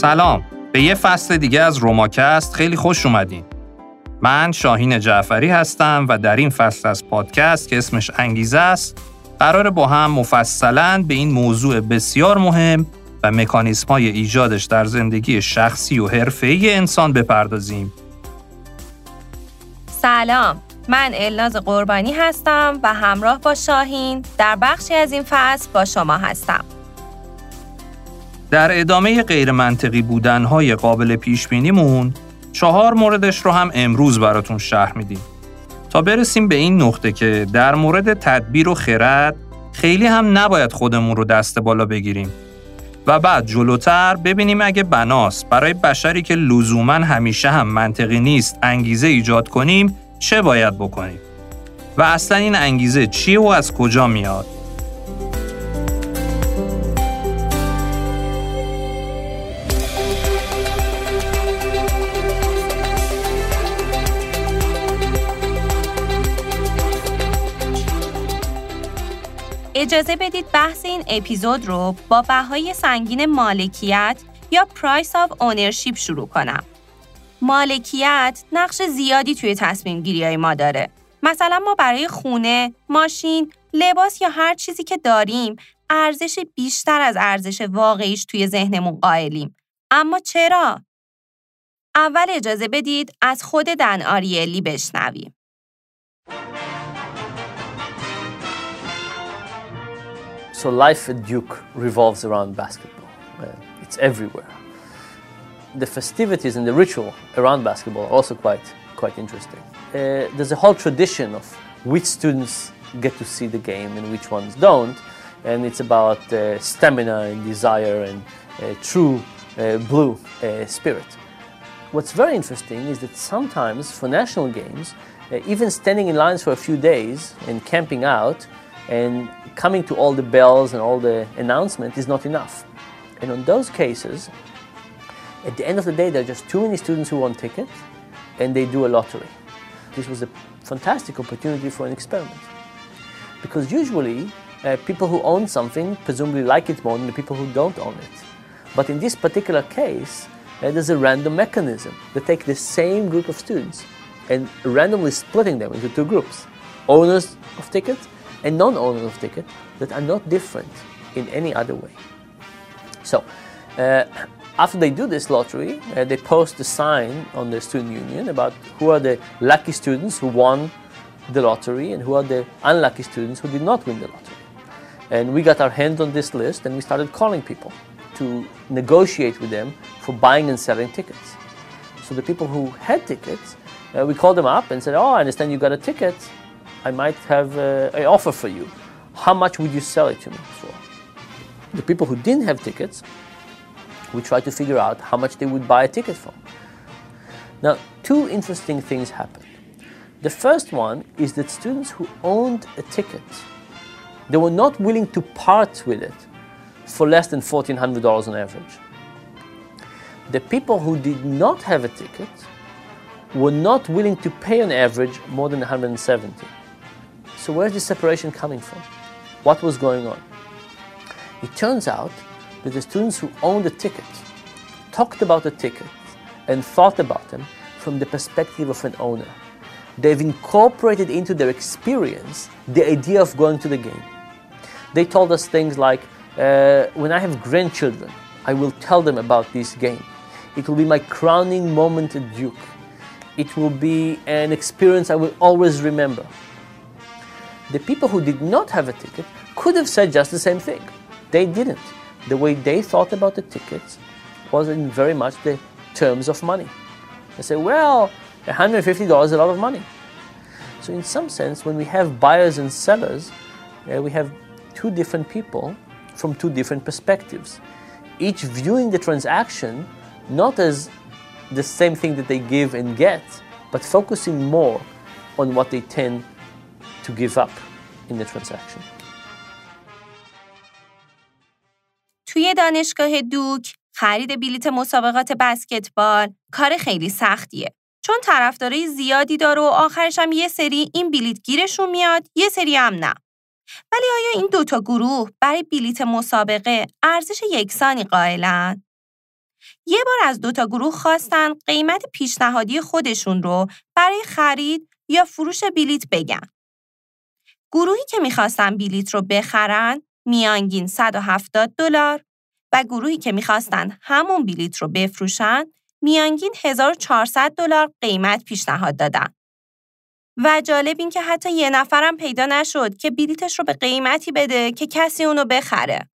سلام به یه فصل دیگه از روماکست خیلی خوش اومدین من شاهین جعفری هستم و در این فصل از پادکست که اسمش انگیزه است قرار با هم مفصلا به این موضوع بسیار مهم و مکانیسم های ایجادش در زندگی شخصی و حرفه‌ای انسان بپردازیم. سلام من الناز قربانی هستم و همراه با شاهین در بخشی از این فصل با شما هستم. در ادامه غیر منطقی بودنهای قابل پیش بینیمون چهار موردش رو هم امروز براتون شرح میدیم. تا برسیم به این نقطه که در مورد تدبیر و خرد خیلی هم نباید خودمون رو دست بالا بگیریم. و بعد جلوتر ببینیم اگه بناس برای بشری که لزوما همیشه هم منطقی نیست انگیزه ایجاد کنیم چه باید بکنیم؟ و اصلا این انگیزه چیه و از کجا میاد؟ اجازه بدید بحث این اپیزود رو با بهای سنگین مالکیت یا price of ownership شروع کنم. مالکیت نقش زیادی توی تصمیم گیری های ما داره. مثلا ما برای خونه، ماشین، لباس یا هر چیزی که داریم ارزش بیشتر از ارزش واقعیش توی ذهنمون قائلیم. اما چرا؟ اول اجازه بدید از خود دن آریلی بشنویم. So life at Duke revolves around basketball. Uh, it's everywhere. The festivities and the ritual around basketball are also quite quite interesting. Uh, there's a whole tradition of which students get to see the game and which ones don't, and it's about uh, stamina and desire and uh, true uh, blue uh, spirit. What's very interesting is that sometimes for national games, even standing in lines for a few days and camping out and coming to all the bells and all the announcement is not enough. And on those cases, at the end of the day, there are just too many students who want tickets and they do a lottery. This was a fantastic opportunity for an experiment. Because usually, uh, people who own something presumably like it more than the people who don't own it. But in this particular case, uh, there's a random mechanism They take the same group of students and randomly splitting them into two groups owners of tickets and non-owners of ticket that are not different in any other way. So, uh, after they do this lottery, uh, they post a sign on the student union about who are the lucky students who won the lottery and who are the unlucky students who did not win the lottery. And we got our hands on this list and we started calling people to negotiate with them for buying and selling tickets. So the people who had tickets, uh, we called them up and said, "Oh, I understand you got a ticket. I might have an offer for you. How much would you sell it to me for? The people who didn't have tickets, we tried to figure out how much they would buy a ticket for. Now, two interesting things happened. The first one is that students who owned a ticket, they were not willing to part with it for less than $1,400 on average. The people who did not have a ticket were not willing to pay on average more than 170. So where's the separation coming from? What was going on? It turns out that the students who owned the ticket talked about the ticket and thought about them from the perspective of an owner. They've incorporated into their experience the idea of going to the game. They told us things like, uh, when I have grandchildren, I will tell them about this game. It will be my crowning moment at Duke. It will be an experience I will always remember the people who did not have a ticket could have said just the same thing. They didn't. The way they thought about the tickets was in very much the terms of money. They say, well, $150 is a lot of money. So, in some sense, when we have buyers and sellers, uh, we have two different people from two different perspectives, each viewing the transaction not as the same thing that they give and get, but focusing more on what they tend to give up in the transaction. توی دانشگاه دوک خرید بلیت مسابقات بسکتبال کار خیلی سختیه. چون طرفدارای زیادی داره و آخرش هم یه سری این بلیت گیرشون میاد، یه سری هم نه. ولی آیا این دوتا گروه برای بلیت مسابقه ارزش یکسانی قائلن؟ یه بار از دوتا گروه خواستن قیمت پیشنهادی خودشون رو برای خرید یا فروش بلیت بگن. گروهی که می‌خواستن بلیت رو بخرن میانگین 170 دلار و گروهی که می‌خواستن همون بلیت رو بفروشن میانگین 1400 دلار قیمت پیشنهاد دادن. و جالب این که حتی یه نفرم پیدا نشد که بلیتش رو به قیمتی بده که کسی اونو بخره.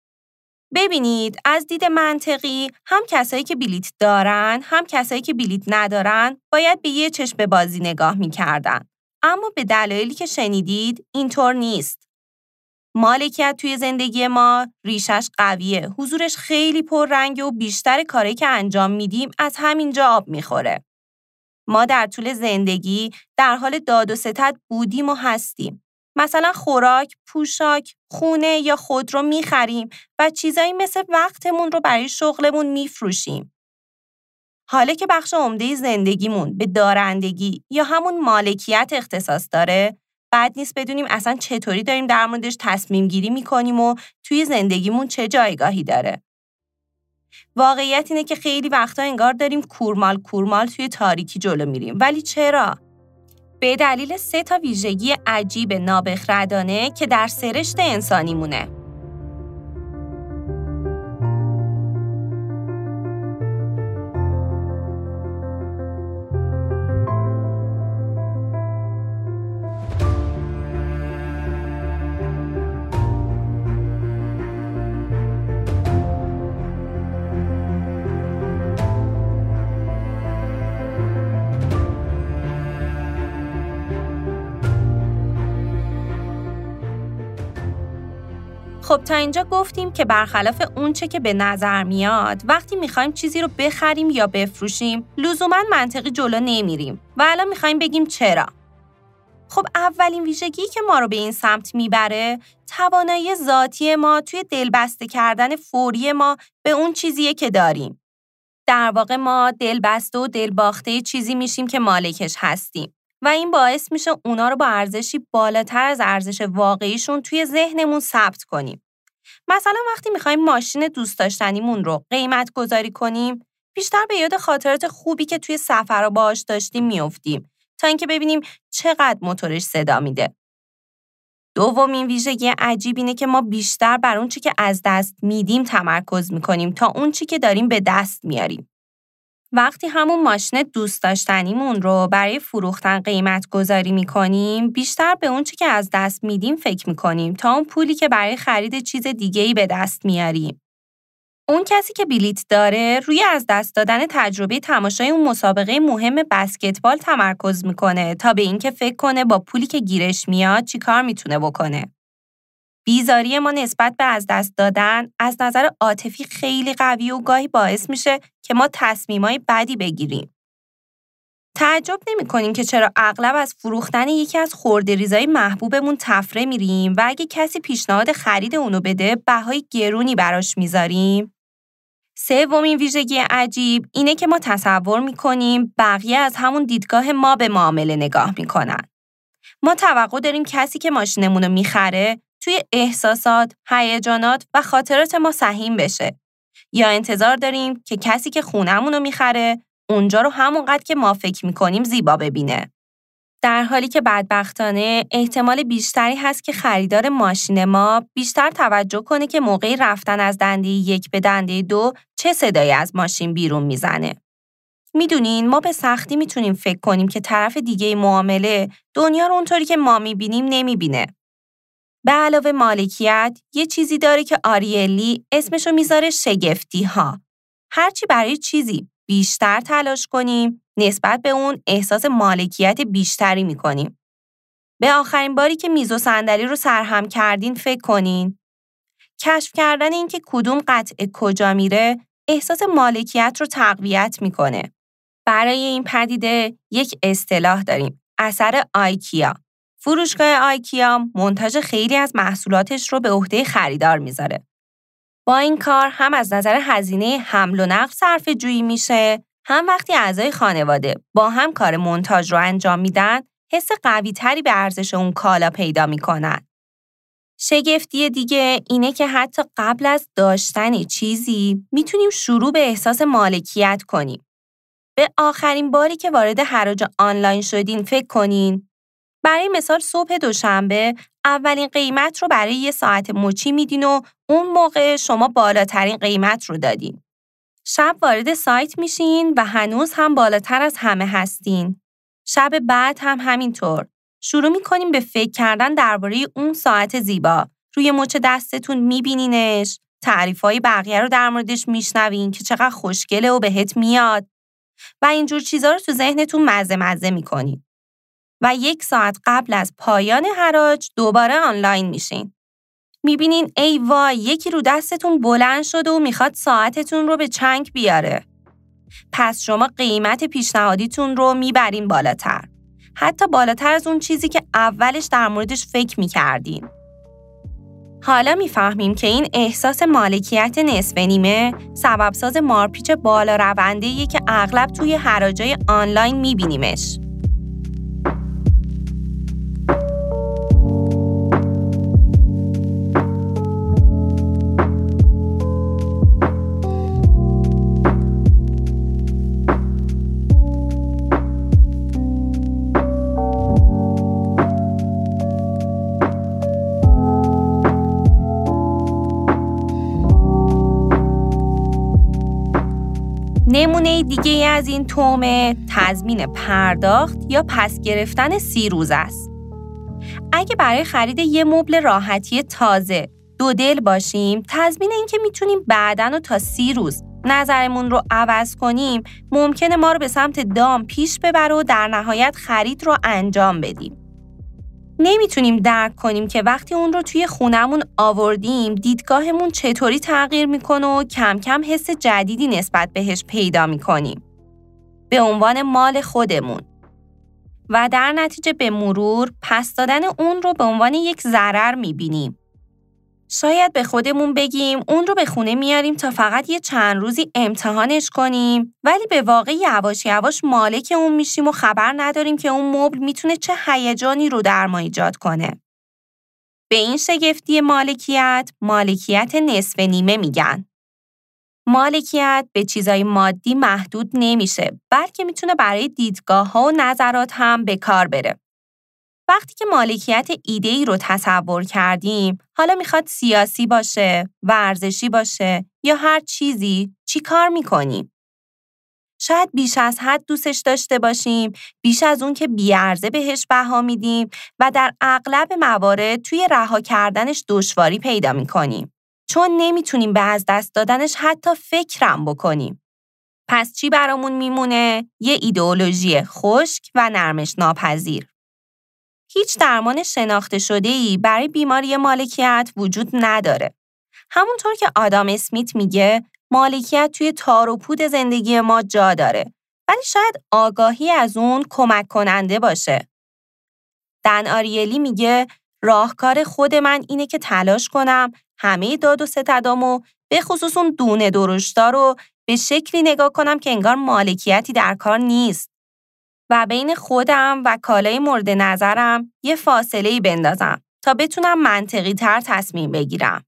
ببینید از دید منطقی هم کسایی که بلیت دارن هم کسایی که بلیت ندارن باید به یه چشم بازی نگاه می‌کردن. اما به دلایلی که شنیدید اینطور نیست. مالکیت توی زندگی ما ریشش قویه. حضورش خیلی پررنگه و بیشتر کاری که انجام میدیم از همینجا آب می‌خوره. ما در طول زندگی در حال داد و ستد بودیم و هستیم. مثلا خوراک، پوشاک، خونه یا خود رو می‌خریم و چیزایی مثل وقتمون رو برای شغلمون میفروشیم. حالا که بخش عمده زندگیمون به دارندگی یا همون مالکیت اختصاص داره، بعد نیست بدونیم اصلا چطوری داریم در موردش تصمیم گیری می‌کنیم و توی زندگیمون چه جایگاهی داره. واقعیت اینه که خیلی وقتا انگار داریم کورمال کورمال توی تاریکی جلو میریم ولی چرا؟ به دلیل سه تا ویژگی عجیب نابخردانه که در سرشت انسانی تا اینجا گفتیم که برخلاف اونچه که به نظر میاد وقتی می‌خوایم چیزی رو بخریم یا بفروشیم لزوما منطقی جلو نمیریم و الان می‌خوایم بگیم چرا خب اولین ویژگی که ما رو به این سمت می‌بره توانایی ذاتی ما توی دلبسته کردن فوری ما به اون چیزیه که داریم در واقع ما دلبسته و دلباخته چیزی میشیم که مالکش هستیم و این باعث میشه اونا رو با ارزشی بالاتر از ارزش واقعیشون توی ذهنمون ثبت کنیم. مثلا وقتی می‌خوایم ماشین دوست داشتنیمون رو قیمت گذاری کنیم، بیشتر به یاد خاطرات خوبی که توی سفر باش داشتیم میافتیم تا اینکه ببینیم چقدر موتورش صدا میده. دومین ویژگی عجیب اینه که ما بیشتر بر اون چی که از دست میدیم تمرکز می‌کنیم تا اون چی که داریم به دست میاریم. وقتی همون ماشین دوست داشتنیمون رو برای فروختن قیمت گذاری می‌کنیم بیشتر به اون چی که از دست میدیم فکر می‌کنیم تا اون پولی که برای خرید چیز دیگه ای به دست میاریم. اون کسی که بلیت داره روی از دست دادن تجربه تماشای اون مسابقه مهم بسکتبال تمرکز می‌کنه تا به اینکه فکر کنه با پولی که گیرش میاد چیکار می‌تونه بکنه. بیزاری ما نسبت به از دست دادن از نظر عاطفی خیلی قوی و گاهی باعث میشه که ما تصمیمای بدی بگیریم. تعجب نمی کنیم که چرا اغلب از فروختن یکی از ریزای محبوبمون تفره میریم و اگه کسی پیشنهاد خرید اونو بده بهای گرونی براش می‌ذاریم. سومین ویژگی عجیب اینه که ما تصور می‌کنیم بقیه از همون دیدگاه ما به معامله نگاه می‌کنن. ما توقع داریم کسی که ماشینمون رو می‌خره توی احساسات، هیجانات و خاطرات ما سهیم بشه. یا انتظار داریم که کسی که خونمون رو می‌خره اونجا رو همونقدر که ما فکر می‌کنیم زیبا ببینه. در حالی که بدبختانه احتمال بیشتری هست که خریدار ماشین ما بیشتر توجه کنه که موقعی رفتن از دنده یک به دنده دو چه صدایی از ماشین بیرون می‌زنه. می‌دونین ما به سختی می‌تونیم فکر کنیم که طرف دیگه معامله دنیا رو اونطوری که ما می‌بینیم نمی‌بینه. به علاوه مالکیت یه چیزی داره که آریلی اسمشو می‌ذاره شگفتی ها. هرچی برای چیزی بیشتر تلاش کنیم نسبت به اون احساس مالکیت بیشتری می‌کنیم. به آخرین باری که میز و صندلی رو سرهم کردین فکر کنین. کشف کردن اینکه کدوم قطعه کجا میره احساس مالکیت رو تقویت می‌کنه. برای این پدیده یک اصطلاح داریم. اثر آیکیا. فروشگاه آیکیا منتاج خیلی از محصولاتش رو به عهده خریدار می‌ذاره. با این کار هم از نظر هزینه حمل و نقل صرف جویی میشه، هم وقتی اعضای خانواده با هم کار منتاج رو انجام میدن، حس قوی تری به ارزش اون کالا پیدا می‌کنن. شگفتی دیگه اینه که حتی قبل از داشتن چیزی می‌تونیم شروع به احساس مالکیت کنیم. به آخرین باری که وارد حراج آنلاین شدین فکر کنین. برای مثال صبح دوشنبه اولین قیمت رو برای یه ساعت مچی میدین و اون موقع شما بالاترین قیمت رو دادین. شب وارد سایت میشین و هنوز هم بالاتر از همه هستین. شب بعد هم همینطور. شروع می‌کنیم به فکر کردن درباره اون ساعت زیبا. روی مچ دستتون میبینینش، تعریف های بقیه رو در موردش میشنوین که چقدر خوشگله و بهت میاد و اینجور چیزا رو تو ذهنتون مزه مزه می‌کنین. و یک ساعت قبل از پایان حراج دوباره آنلاین میشین. می‌بینین ای وای یکی رو دستتون بلند شده و می‌خواد ساعتتون رو به چنگ بیاره. پس شما قیمت پیشنهادیتون رو می‌برین بالاتر. حتی بالاتر از اون چیزی که اولش در موردش فکر می‌کردین. حالا می‌فهمیم که این احساس مالکیت نصف نیمه سببساز مارپیچ بالا رونده که اغلب توی حراجای آنلاین میبینیمش. نمونه دیگه از این تومه تضمین پرداخت یا پس گرفتن سی روز است. اگه برای خرید یه مبل راحتی تازه دو دل باشیم تضمین اینکه می‌تونیم بعدا و تا سی روز نظرمون رو عوض کنیم ممکنه ما رو به سمت دام پیش ببره و در نهایت خرید رو انجام بدیم. نمی‌تونیم درک کنیم که وقتی اون رو توی خونمون آوردیم دیدگاهمون چطوری تغییر می‌کنه و کم کم حس جدیدی نسبت بهش پیدا می‌کنیم. به عنوان مال خودمون. و در نتیجه به مرور پس دادن اون رو به عنوان یک ضرر می‌بینیم. شاید به خودمون بگیم اون رو به خونه میاریم تا فقط یه چند روزی امتحانش کنیم ولی به واقع یواش یواش مالک اون میشیم و خبر نداریم که اون مبل می‌تونه چه هیجانی رو در ما ایجاد کنه. به این شگفتی مالکیت مالکیت نصف نیمه میگن. مالکیت به چیزای مادی محدود نمیشه بلکه می‌تونه برای دیدگاه ها و نظرات هم به کار بره. وقتی که مالکیت ایده ای رو تصور کردیم، حالا می‌خواد سیاسی باشه، ورزشی باشه یا هر چیزی، چی کار می‌کنیم؟ شاید بیش از حد دوستش داشته باشیم، بیش از اون که بیارزه بهش بها میدیم و در اغلب موارد توی رها کردنش دشواری پیدا می‌کنیم. چون نمی‌تونیم به از دست دادنش حتی فکرم بکنیم. پس چی برامون میمونه؟ یه ایدئولوژی خشک و نرمش ناپذیر. هیچ درمان شناخته شده ای برای بیماری مالکیت وجود نداره. همونطور که آدام اسمیت میگه مالکیت توی تار و پود زندگی ما جا داره ولی شاید آگاهی از اون کمک کننده باشه. دن آریلی میگه راهکار خود من اینه که تلاش کنم همه داد و ستدامو به خصوص اون دونه درشتا رو به شکلی نگاه کنم که انگار مالکیتی در کار نیست. و بین خودم و کالای مورد نظرم یه فاصله ای بندازم تا بتونم منطقی تر تصمیم بگیرم.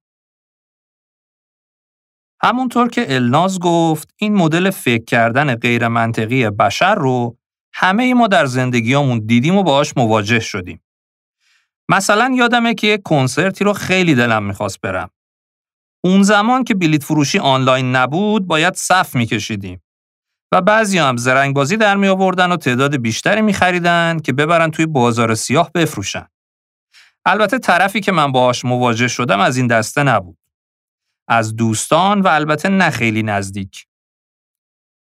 همونطور که الناز گفت این مدل فکر کردن غیر منطقی بشر رو همه ما در زندگیامون دیدیم و باهاش مواجه شدیم. مثلا یادمه که یک کنسرتی رو خیلی دلم می‌خواست برم. اون زمان که بلیت فروشی آنلاین نبود باید صف میکشیدیم. و بعضی هم زرنگ بازی در می آوردن و تعداد بیشتری می خریدن که ببرن توی بازار سیاه بفروشن. البته طرفی که من باهاش مواجه شدم از این دسته نبود. از دوستان و البته نه خیلی نزدیک.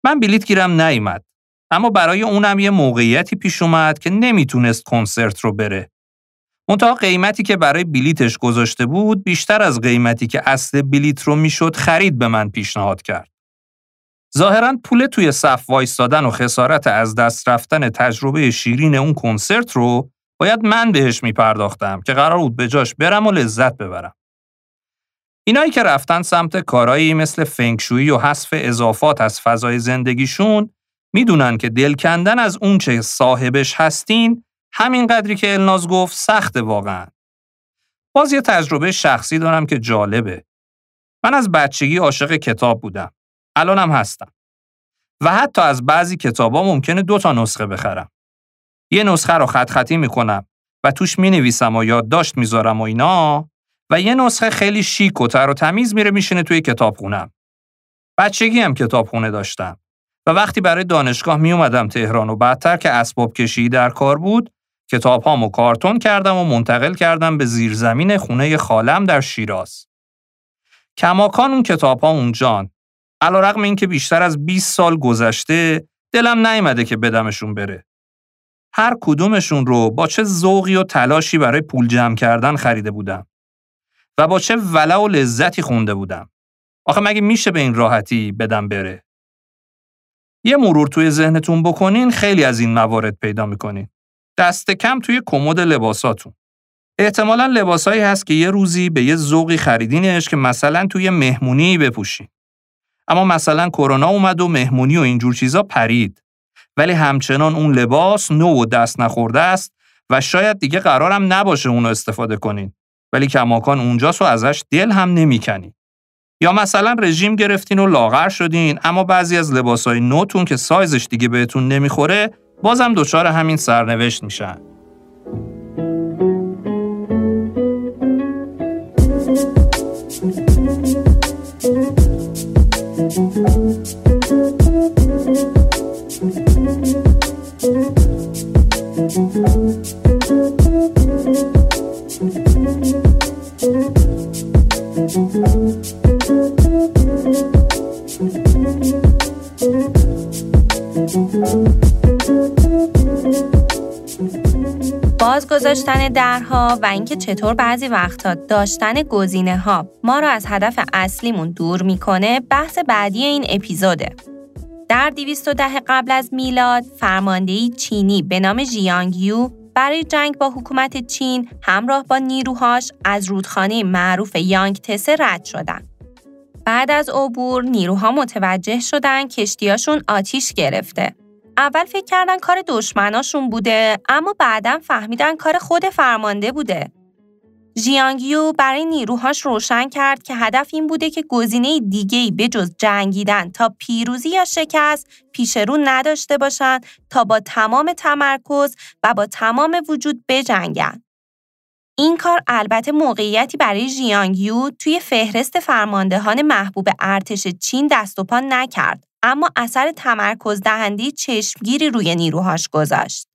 من بلیت گیرم نیامد. اما برای اونم یه موقعیتی پیش اومد که نمی‌تونست کنسرت رو بره. منتها قیمتی که برای بلیتش گذاشته بود بیشتر از قیمتی که اصل بلیت رو می‌شد خرید به من پیشنهاد کرد. ظاهرا پول توی صف وایستادن و خسارت از دست رفتن تجربه شیرین اون کنسرت رو باید من بهش میپرداختم که قرار بود به جاش برم و لذت ببرم. اینایی که رفتن سمت کارایی مثل فنگشویی و حذف اضافات از فضای زندگیشون می‌دونن که دل کندن از اون چه صاحبش هستین همین قدری که الناز گفت سخت واقعا. باز یه تجربه شخصی دارم که جالبه. من از بچگی عاشق کتاب بودم. الانم هستم. و حتی از بعضی کتابا ممکنه دو تا نسخه بخرم. یه نسخه رو خط خطی می‌کنم و توش می نویسم و یادداشت می‌ذارم و اینا و یه نسخه خیلی شیک و تر و تمیز میره میشینه توی کتابخونم. بچگی هم کتابخونه داشتم و وقتی برای دانشگاه می اومدم تهران و بعدتر که اسباب کشی در کار بود کتاب هامو کارتون کردم و منتقل کردم به زیرزمین خونه خالم در شیراز. کماکان اون کتاب ها اونجان. علا رقم این که بیشتر از 20 سال گذشته دلم نیامده که بدمشون بره. هر کدومشون رو با چه ذوقی و تلاشی برای پول جمع کردن خریده بودم. و با چه ولع و لذتی خونده بودم. آخه مگه میشه به این راحتی بدم بره؟ یه مرور توی ذهنتون بکنین خیلی از این موارد پیدا می‌کنین. دست کم توی کمد لباساتون. احتمالا لباسایی هست که یه روزی به یه ذوقی خریدینش که مثلا توی مهمونی بپوشین. اما مثلا کرونا اومد و مهمونی و اینجور چیزا پرید. ولی همچنان اون لباس نو و دست نخورده است و شاید دیگه قرارم نباشه اونو استفاده کنین. ولی کماکان اونجاست و ازش دل هم نمی‌کنین. یا مثلا رژیم گرفتین و لاغر شدین اما بعضی از لباسای نوتون که سایزش دیگه بهتون نمی‌خوره بازم دچار همین سرنوشت میشن. گذاشتن درها و اینکه چطور بعضی وقتها داشتن گزینه ها ما را از هدف اصلیمون دور می‌کنه بحث بعدی این اپیزوده. در 210 قبل از میلاد فرماندهی چینی به نام ژیانگ یو برای جنگ با حکومت چین همراه با نیروهاش از رودخانه معروف یانگ تسه رد شدند. بعد از عبور نیروها متوجه شدن کشتیاشون آتیش گرفته. اول فکر کردن کار دشمناشون بوده اما بعدا فهمیدن کار خود فرمانده بوده. ژیانگیو برای نیروهاش روشن کرد که هدف این بوده که گزینه دیگه‌ای بجز جنگیدن تا پیروزی یا شکست پیش رو نداشته باشند تا با تمام تمرکز و با تمام وجود بجنگن. این کار البته موقعیتی برای ژیانگیو توی فهرست فرماندهان محبوب ارتش چین دست و پا نکرد اما اثر تمرکز دهندی چشمگیری روی نیروهاش گذاشت.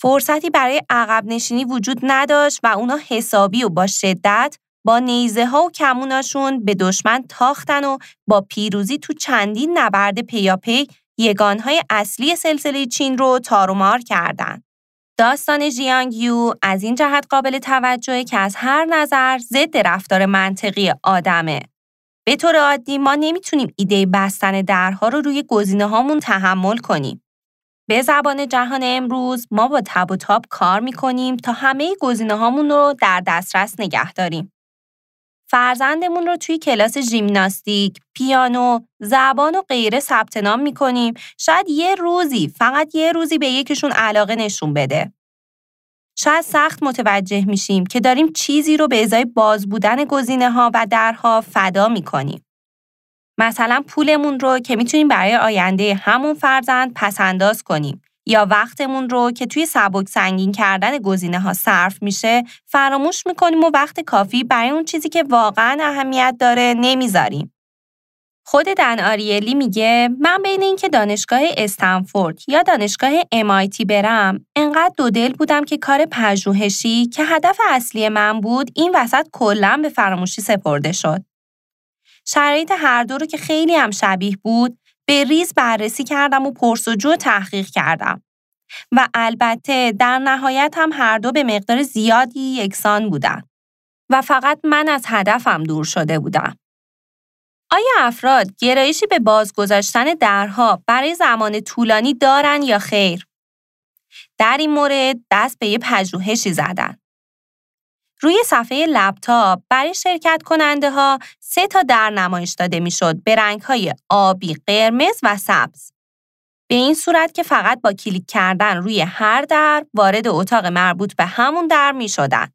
فرصتی برای عقب نشینی وجود نداشت و اونا حسابی و با شدت با نیزه ها و کموناشون به دشمن تاختن و با پیروزی تو چندین نبرد پیاپی یگانهای اصلی سلسله چین رو تارومار کردند. داستان ژیانگ یو از این جهت قابل توجهه که از هر نظر ضد رفتار منطقی آدمه. به طور عادی ما نمی‌تونیم ایده بستن درها رو روی گزینه هامون تحمل کنیم. به زبان جهان امروز ما با تب و تاب کار می‌کنیم تا همه گزینه هامون رو در دسترس نگه داریم. فرزندمون رو توی کلاس ژیمناستیک، پیانو، زبان و غیره ثبت نام می‌کنیم شاید یه روزی فقط یه روزی به یکیشون علاقه نشون بده. شاید سخت متوجه میشیم که داریم چیزی رو به ازای باز بودن گزینه ها و درها فدا می‌کنیم. مثلا پولمون رو که می‌تونیم برای آینده همون فرزند پسنداز کنیم یا وقتمون رو که توی سبک سنگین کردن گزینه ها صرف میشه فراموش می‌کنیم و وقت کافی برای اون چیزی که واقعا اهمیت داره نمی‌ذاریم. خود دن آریلی میگه من بین اینکه دانشگاه استنفورد یا دانشگاه MIT برم انقدر دو دل بودم که کار پژوهشی که هدف اصلی من بود این وسط کلا به فراموشی سپرده شد. شرایط هر دو رو که خیلی هم شبیه بود به ریز بررسی کردم و پرسجو تحقیق کردم. و البته در نهایت هم هر دو به مقدار زیادی یکسان بودن. و فقط من از هدفم دور شده بودم. آیا افراد گرایشی به بازگذاشتن درها برای زمان طولانی دارن یا خیر؟ در این مورد دست به یه پژوهشی زدن. روی صفحه لپتاپ برای شرکت کننده ها سه تا در نمایش داده می‌شد به رنگ های آبی، قرمز و سبز. به این صورت که فقط با کلیک کردن روی هر در وارد اتاق مربوط به همون در می شدن.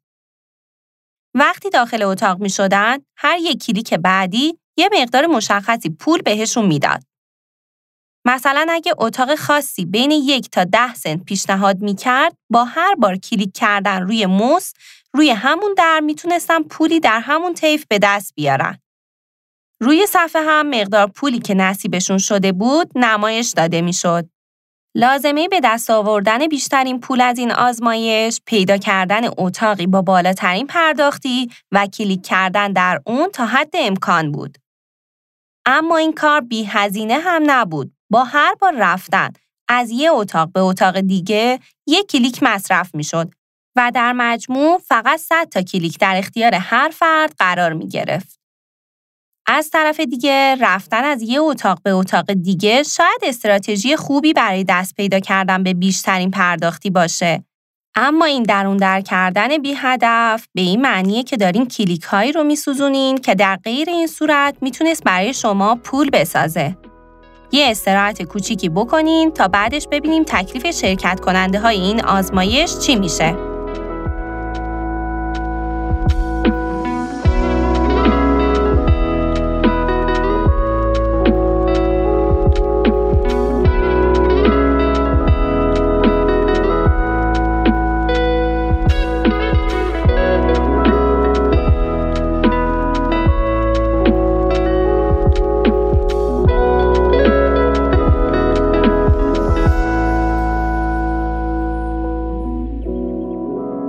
وقتی داخل اتاق می شدن، هر یک کلیک بعدی یه مقدار مشخصی پول بهشون می‌داد. مثلا اگه اتاق خاصی بین یک تا ده سنت پیشنهاد می کرد، با هر بار کلیک کردن روی موس روی همون در می‌تونستن پولی در همون طیف به دست بیارن. روی صفحه هم مقدار پولی که نصیبشون شده بود نمایش داده می‌شد. لازمه به دست آوردن بیشترین پول از این آزمایش پیدا کردن اتاقی با بالاترین پرداختی و کلیک کردن در اون تا حد امکان بود. اما این کار بی هزینه هم نبود. با هر بار رفتن از یه اتاق به اتاق دیگه یک کلیک مصرف می‌شد و در مجموع فقط 100 تا کلیک در اختیار هر فرد قرار می گرفت. از طرف دیگه رفتن از یه اتاق به اتاق دیگه شاید استراتژی خوبی برای دست پیدا کردن به بیشترین پرداختی باشه. اما این در اون در کردن بی هدف به این معنیه که دارین کلیک هایی رو میسوزونین که در غیر این صورت می‌تونست برای شما پول بسازه. یه استراحت کوچیکی بکنین تا بعدش ببینیم تکلیف شرکت کننده های این آزمایش چی میشه.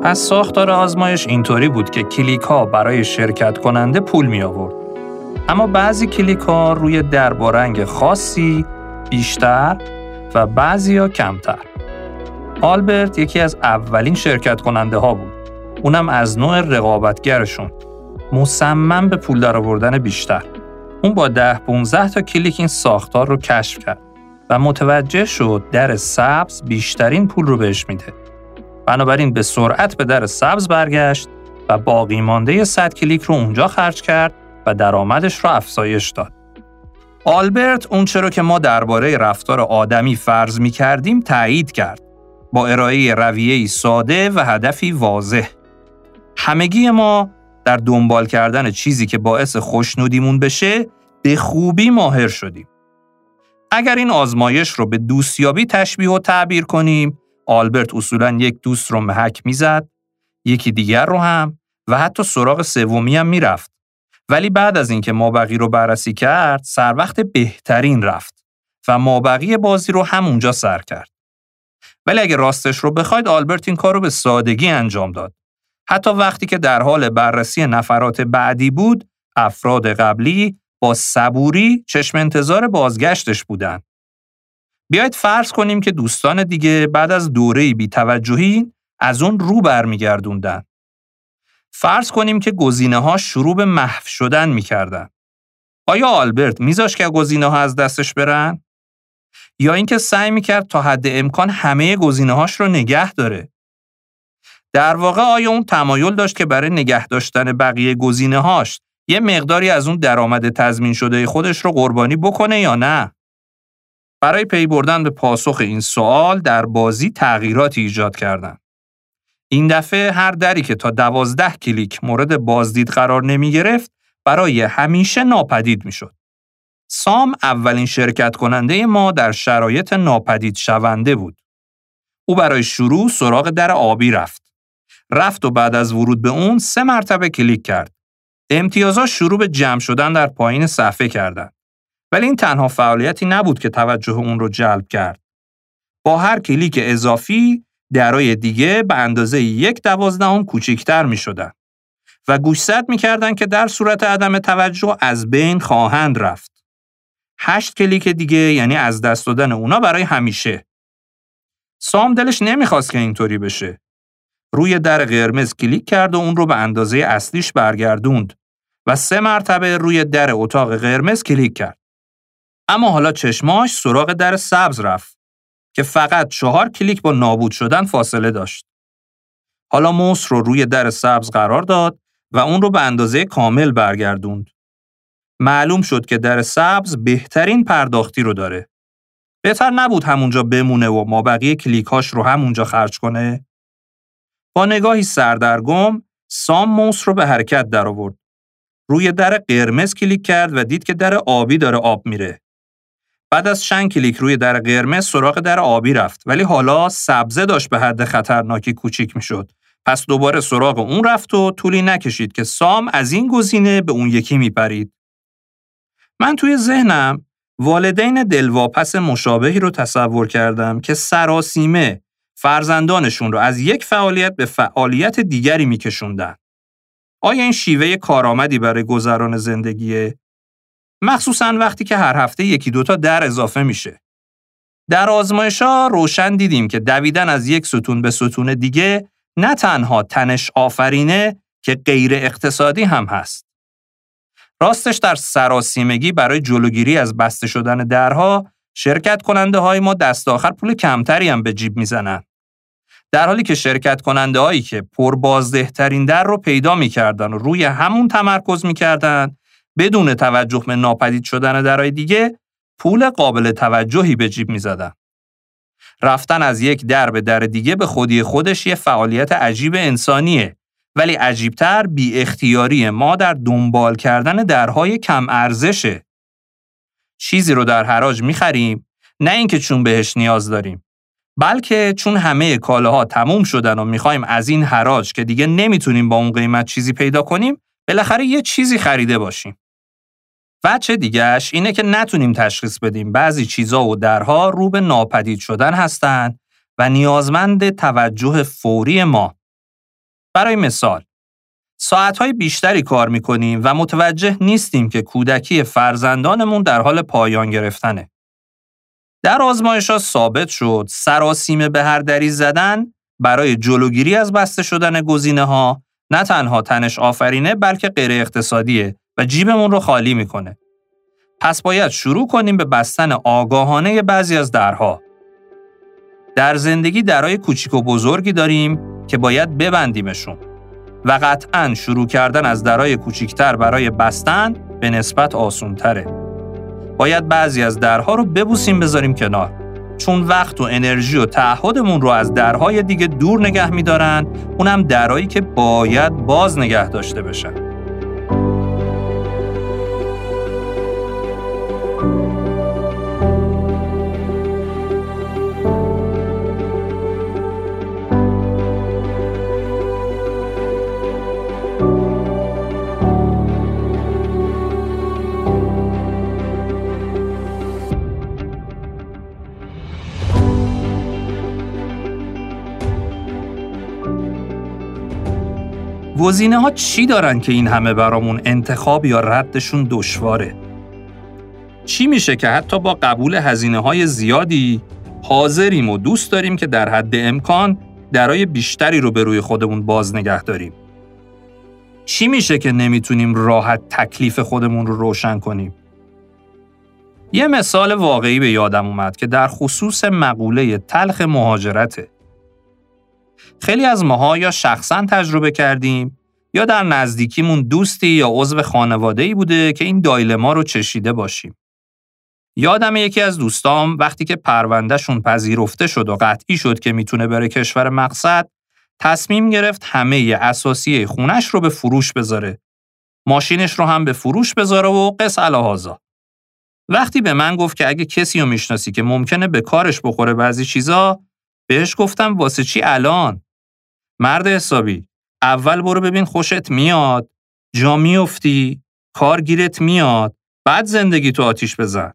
پس ساختار آزمایش اینطوری بود که کلیک ها برای شرکت کننده پول می آورد. اما بعضی کلیک ها روی در با رنگ خاصی بیشتر و بعضی ها کمتر. آلبرت یکی از اولین شرکت کننده ها بود. اونم از نوع رقابتگرشون. مصمم به پول درآوردن بیشتر. اون با ده 15 تا کلیک این ساختار رو کشف کرد و متوجه شد در سبز بیشترین پول رو بهش میده. بنابراین به سرعت به در سبز برگشت و باقی مانده 100 کلیک رو اونجا خرج کرد و درآمدش رو افزایش داد. آلبرت اون چرا که ما درباره رفتار آدمی فرض می کردیم تایید کرد با ارائه رویه‌ای ساده و هدفی واضح. همگی ما در دنبال کردن چیزی که باعث خوشنودیمون بشه به خوبی ماهر شدیم. اگر این آزمایش رو به دوستیابی تشبیه و تعبیر کنیم آلبرت اصولا یک دوست رو محک می‌زد یکی دیگر رو هم و حتی سراغ سومی هم می‌رفت. ولی بعد از اینکه مابقی رو بررسی کرد سر وقت بهترین رفت و مابقی بازی رو همونجا سر کرد. ولی اگه راستش رو بخواید آلبرت این کار رو به سادگی انجام داد. حتی وقتی که در حال بررسی نفرات بعدی بود افراد قبلی با صبوری چشم انتظار بازگشتش بودند بیایید فرض کنیم که دوستان دیگه بعد از دوره بیتوجهی از اون رو برمیگردوندن. فرض کنیم که گزینه ها شروع به محو شدن می‌کردن. آیا آلبرت میذاش که گزینه ها از دستش برن؟ یا اینکه سعی می‌کرد تا حد امکان همه گزینه هاش رو نگه داره؟ در واقع آیا اون تمایل داشت که برای نگه داشتن بقیه گزینه هاش یه مقداری از اون درآمد تضمین شده خودش رو قربانی بکنه یا نه؟ برای پی بردن به پاسخ این سوال در بازی تغییراتی ایجاد کردند. این دفعه هر دری که تا دوازده کلیک مورد بازدید قرار نمی گرفت برای همیشه ناپدید می شد. سام اولین شرکت کننده ما در شرایط ناپدید شونده بود. او برای شروع سراغ در آبی رفت. رفت و بعد از ورود به اون سه مرتبه کلیک کرد. امتیازها شروع به جمع شدن در پایین صفحه کردند. ولی این تنها فعالیتی نبود که توجه اون رو جلب کرد. با هر کلیک اضافی درای دیگه به اندازه یک دوازدهم کوچکتر می شدن و گوشزد می کردن که در صورت عدم توجه از بین خواهند رفت. هشت کلیک دیگه یعنی از دست دادن اونا برای همیشه. سام دلش نمی‌خواست که اینطوری بشه. روی در قرمز کلیک کرد و اون رو به اندازه اصلیش برگردوند و سه مرتبه روی در اتاق قرمز کلیک کرد. اما حالا چشماش سراغ در سبز رفت که فقط چهار کلیک با نابود شدن فاصله داشت. حالا موس رو روی در سبز قرار داد و اون رو به اندازه کامل برگردوند. معلوم شد که در سبز بهترین پرداختی رو داره. بهتر نبود همونجا بمونه و ما بقیه کلیکاش رو همونجا خرج کنه؟ با نگاهی سردرگم سام موس رو به حرکت در آورد. روی در قرمز کلیک کرد و دید که در آبی داره آب میره. بعد از چند کلیک روی در قرمز سراغ در آبی رفت ولی حالا سبزه داشت به حد خطرناکی کوچیک می‌شد. پس دوباره سراغ اون رفت و طولی نکشید که سام از این گزینه به اون یکی میپرید. من توی ذهنم والدین دلواپس مشابهی رو تصور کردم که سراسیمه فرزندانشون رو از یک فعالیت به فعالیت دیگری میکشوندن. آیا این شیوه کارآمدی برای گذران زندگیه؟ مخصوصا وقتی که هر هفته یکی دوتا در اضافه میشه. در آزمایش ها روشن دیدیم که دویدن از یک ستون به ستون دیگه نه تنها تنش آفرینه که غیر اقتصادی هم هست. راستش در سراسیمگی برای جلوگیری از بسته شدن درها شرکت کننده های ما دست آخر پول کمتری هم به جیب می‌زنن. در حالی که شرکت کننده هایی که پربازدهترین در رو پیدا می‌کردن و روی همون تمرکز می‌کردن بدون توجه به ناپدید شدن درهای دیگه پول قابل توجهی به جیب می‌زدن. رفتن از یک در به در دیگه به خودی خودش یه فعالیت عجیب انسانیه ولی عجیبتر بی اختیاری ما در دنبال کردن درهای کم ارزشه. چیزی رو در حراج می‌خریم نه اینکه چون بهش نیاز داریم بلکه چون همه کالاها تموم شدن و می‌خوایم از این حراج که دیگه نمی‌تونیم با اون قیمت چیزی پیدا کنیم بالاخره یه چیزی خریده باشیم. وچه دیگهش اینه که نتونیم تشخیص بدیم بعضی چیزا و درها رو به ناپدید شدن هستند و نیازمند توجه فوری ما. برای مثال، ساعتهای بیشتری کار می‌کنیم و متوجه نیستیم که کودکی فرزندانمون در حال پایان گرفتنه. در آزمایش ثابت شد سراسیمه به هر دری زدن برای جلوگیری از بسته شدن گزینه ها نه تنها تنش آفرینه بلکه غیر اقتصادیه و جیبمون رو خالی می‌کنه. پس باید شروع کنیم به بستن آگاهانه بعضی از درها. در زندگی درهای کوچیک و بزرگی داریم که باید ببندیمشون و قطعا شروع کردن از درهای کوچیکتر برای بستن به نسبت آسونتره. باید بعضی از درها رو ببوسیم بذاریم کنار چون وقت و انرژی و تعهدمون رو از درهای دیگه دور نگه میدارن اونم درهایی که باید باز نگه داشته بشن. گزینه ها چی دارن که این همه برامون انتخاب یا ردشون دشواره؟ چی میشه که حتی با قبول هزینه های زیادی حاضریم و دوست داریم که در حد امکان درای بیشتری رو به روی خودمون باز نگه داریم؟ چی میشه که نمی‌تونیم راحت تکلیف خودمون رو روشن کنیم؟ یه مثال واقعی به یادم اومد که در خصوص مقوله تلخ مهاجرته. خیلی از ماها یا شخصا تجربه کردیم یا در نزدیکیمون دوستی یا عضو خانواده ای بوده که این دایلما رو چشیده باشیم. یادم یکی از دوستام وقتی که پروندهشون پذیرفته شد و قطعی شد که می‌تونه بره کشور مقصد تصمیم گرفت همه اساسی خونش رو به فروش بذاره. ماشینش رو هم به فروش بذاره و قص الهازا. وقتی به من گفت که اگه کسی رو می‌شناسی که ممکنه به کارش بخوره بعضی چیزا بهش گفتم واسه چی الان؟ مرد حسابی اول برو ببین خوشت میاد جا میافتی کار گیرت میاد بعد زندگی تو آتیش بزن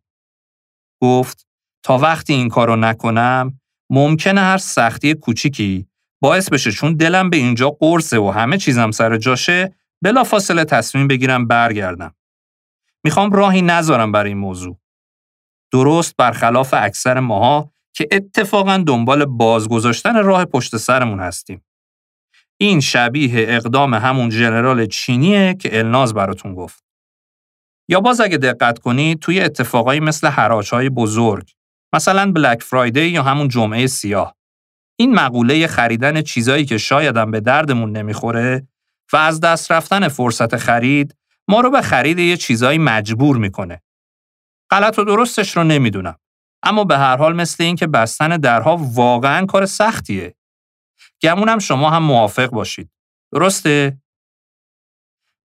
گفت تا وقتی این کارو نکنم ممکنه هر سختی کوچیکی باعث بشه چون دلم به اینجا قرصه و همه چیزم سر جاشه بلا فاصله تصمیم بگیرم برگردم. می‌خوام راهی نذارم برای این موضوع. درست برخلاف اکثر ماها که اتفاقا دنبال بازگذاشتن راه پشت سرمون هستیم. این شبیه اقدام همون ژنرال چینیه که الناز براتون گفت. یا باز اگه دقت کنید توی اتفاقایی مثل های بزرگ مثلا بلک فرایدی یا همون جمعه سیاه این مقوله خریدن چیزایی که شایدم به دردمون نمی‌خوره و از دست رفتن فرصت خرید ما رو به خرید یه چیزایی مجبور می‌کنه. غلط و درستش رو نمی‌دونم. اما به هر حال مثل این که بستن درها واقعا کار سختیه. گمونم شما هم موافق باشید. درسته؟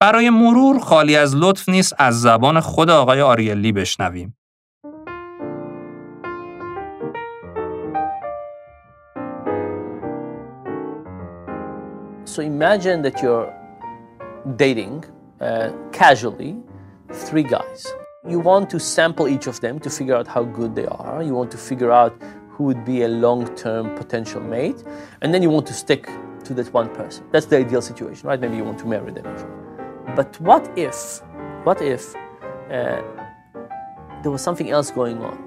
برای مرور خالی از لطف نیست از زبان خود آقای آریلی بشنویم. So imagine that you're dating uh, casually three guys. You want to sample each of them to figure out how good they are. You want to figure out who would be a long term potential mate. And then you want to stick to that one person. That's the ideal situation, right? Maybe you want to marry them. But what if, what if uh, there was something else going on?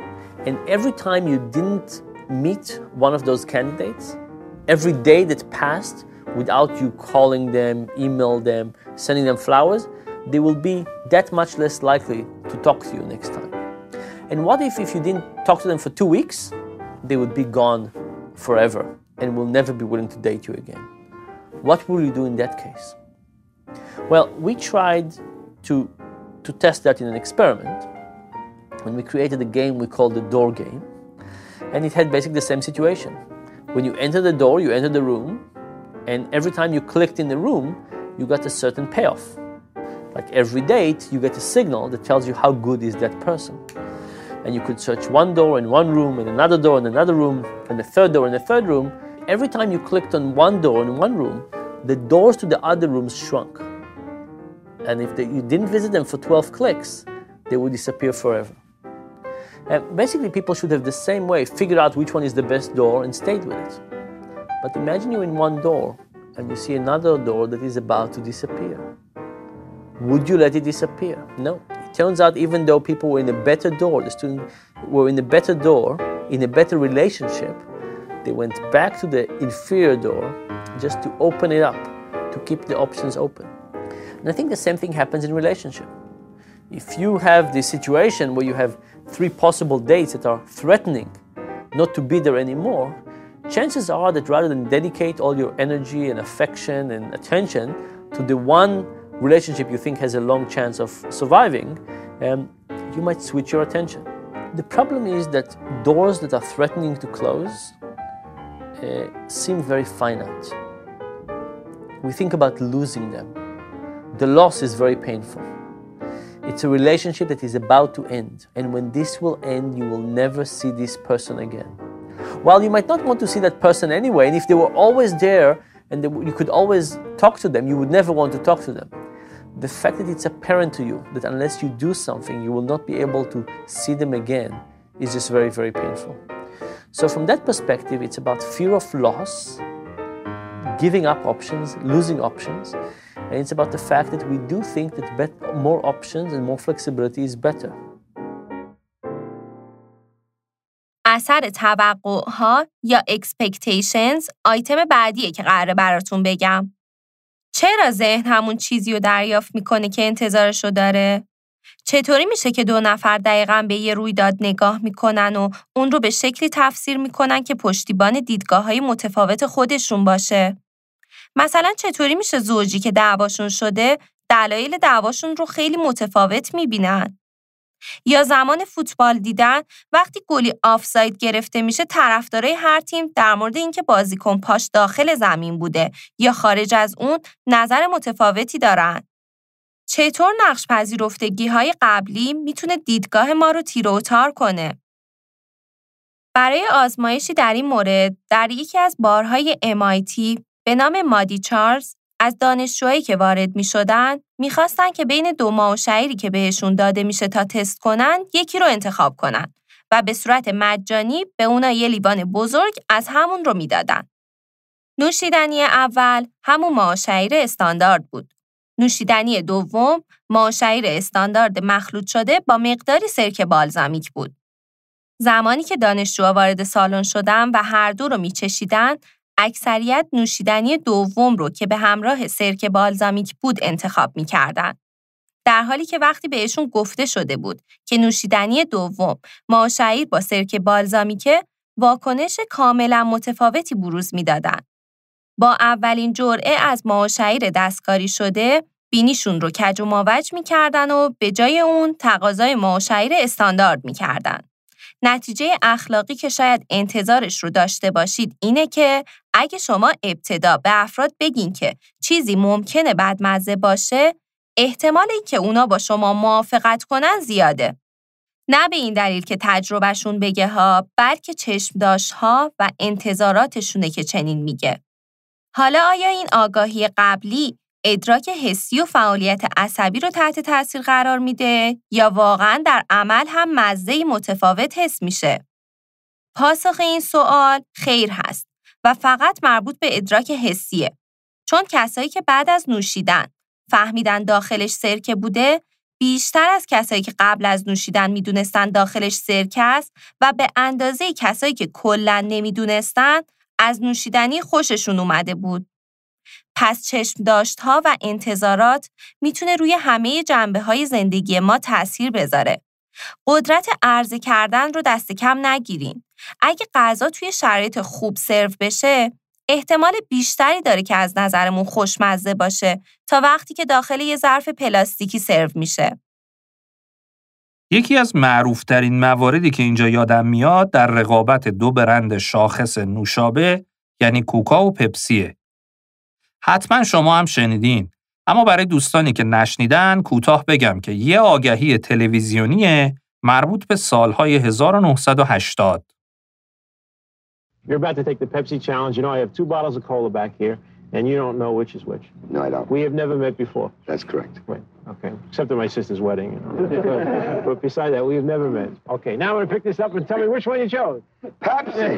And every time you didn't meet one of those candidates, every day that passed without you calling them, email them, sending them flowers, they will be that much less likely to talk to you next time. And what if, if you didn't talk to them for two weeks, they would be gone forever and will never be willing to date you again? What will you do in that case? Well, we tried to, to test that in an experiment when we created a game we called the door game. And it had basically the same situation. When you enter the door, you enter the room, and every time you clicked in the room, you got a certain payoff. Like every date, you get a signal that tells you how good is that person. And you could search one door in one room, and another door in another room, and a third door in a third room. Every time you clicked on one door in one room, the doors to the other rooms shrunk. And if they, you didn't visit them for 12 clicks, they would disappear forever. And basically, people should have the same way figured out which one is the best door and stayed with it. But imagine you're in one door and you see another door that is about to disappear. Would you let it disappear? No. Turns out, even though people were in a better door, the students were in a better door, in a better relationship, they went back to the inferior door just to open it up, to keep the options open. And I think the same thing happens in relationship. If you have this situation where you have three possible dates that are threatening not to be there anymore, chances are that rather than dedicate all your energy and affection and attention to the one relationship you think has a long chance of surviving, um, you might switch your attention. The problem is that doors that are threatening to close uh, seem very finite. We think about losing them. The loss is very painful. It's a relationship that is about to end, and when this will end, you will never see this person again. While you might not want to see that person anyway, and if they were always there and they, you could always talk to them, you would never want to talk to them The fact that it's apparent to you that unless you do something, you will not be able to see them again is just very, very painful. So, from that perspective, it's about fear of loss, giving up options, losing options, and it's about the fact that we do think that bet- more options and more flexibility is better. اثر توقعها یا expectations آیتم بعدیه که قراره براتون بگم. چرا ذهن همون چیزی رو دریافت می‌کنه که انتظارشو داره؟ چطوری میشه که دو نفر دقیقا به یه رویداد نگاه می‌کنن و اون رو به شکلی تفسیر می‌کنن که پشتیبان دیدگاه های متفاوت خودشون باشه؟ مثلا چطوری میشه زوجی که دعواشون شده دلایل دعواشون رو خیلی متفاوت می‌بینن؟ یا زمان فوتبال دیدن وقتی گلی آفساید گرفته میشه طرفدارای هر تیم در مورد اینکه بازیکن پاش داخل زمین بوده یا خارج از اون نظر متفاوتی دارن. چطور نقش پذیرفتگی های قبلی می‌تونه دیدگاه ما رو تیروتار کنه؟ برای آزمایشی در این مورد در یکی از بارهای MIT به نام مادی چارلز از دانشجوهایی که وارد می می‌خواستن که بین دو ماه و شعیری که بهشون داده میشه تا تست کنن یکی رو انتخاب کنن و به صورت مجانی به اونا یه لیوان بزرگ از همون رو می‌دادن. نوشیدنی اول همون معاشعیر استاندارد بود. نوشیدنی دوم معاشعیر استاندارد مخلوط شده با مقداری سرکه بالزامیک بود. زمانی که دانشجوها وارد سالن شدن و هر دو رو میچشیدن اکثریت نوشیدنی دوم رو که به همراه سرکه بالزامیک بود انتخاب می‌کردن. در حالی که وقتی بهشون گفته شده بود که نوشیدنی دوم معاشعیر با سرکه بالزامیکه واکنش کاملا متفاوتی بروز می‌دادند. با اولین جرعه از معاشعیر دستکاری شده بینیشون رو کج و ماوج می‌کردن و به جای اون تقاضای معاشعیر استاندارد می‌کردن. نتیجه اخلاقی که شاید انتظارش رو داشته باشید اینه که اگه شما ابتدا به افراد بگین که چیزی ممکنه بدمزه باشه احتمال اینکه اونا با شما موافقت کنن زیاده. نه به این دلیل که تجربهشون بگه ها بلکه چشم داشت ها و انتظاراتشونه که چنین میگه. حالا آیا این آگاهی قبلی ادراک حسی و فعالیت عصبی رو تحت تاثیر قرار میده یا واقعا در عمل هم مزه متفاوت حس میشه؟ پاسخ این سوال خیر هست و فقط مربوط به ادراک حسیه. چون کسایی که بعد از نوشیدن فهمیدن داخلش سرکه بوده بیشتر از کسایی که قبل از نوشیدن می‌دونستن داخلش سرکه است و به اندازه کسایی که کلا نمی‌دونستن از نوشیدنی خوششون اومده بود. پس چشم داشت ها و انتظارات می‌تونه روی همه جنبه های زندگی ما تاثیر بذاره. قدرت عرضه کردن رو دست کم نگیرین. اگه غذا توی شرایط خوب سرو بشه، احتمال بیشتری داره که از نظرمون خوشمزه باشه تا وقتی که داخل یه ظرف پلاستیکی سرو میشه. یکی از معروفترین مواردی که اینجا یادم میاد در رقابت دو برند شاخص نوشابه یعنی کوکا و پپسیه. حتما شما هم شنیدین اما برای دوستانی که نشنیدن کوتاه بگم که یه آگهی تلویزیونی مربوط به سالهای 1980 You're about to take the Pepsi challenge. You know, I have two bottles of cola back here, and you don't know which is which. No, I don't. We have never met before. That's correct. Right. Okay. Except at my sister's wedding. You know. but beside that, we have never met. Okay. Now I'm going to pick this up and tell me which one you chose. Pepsi!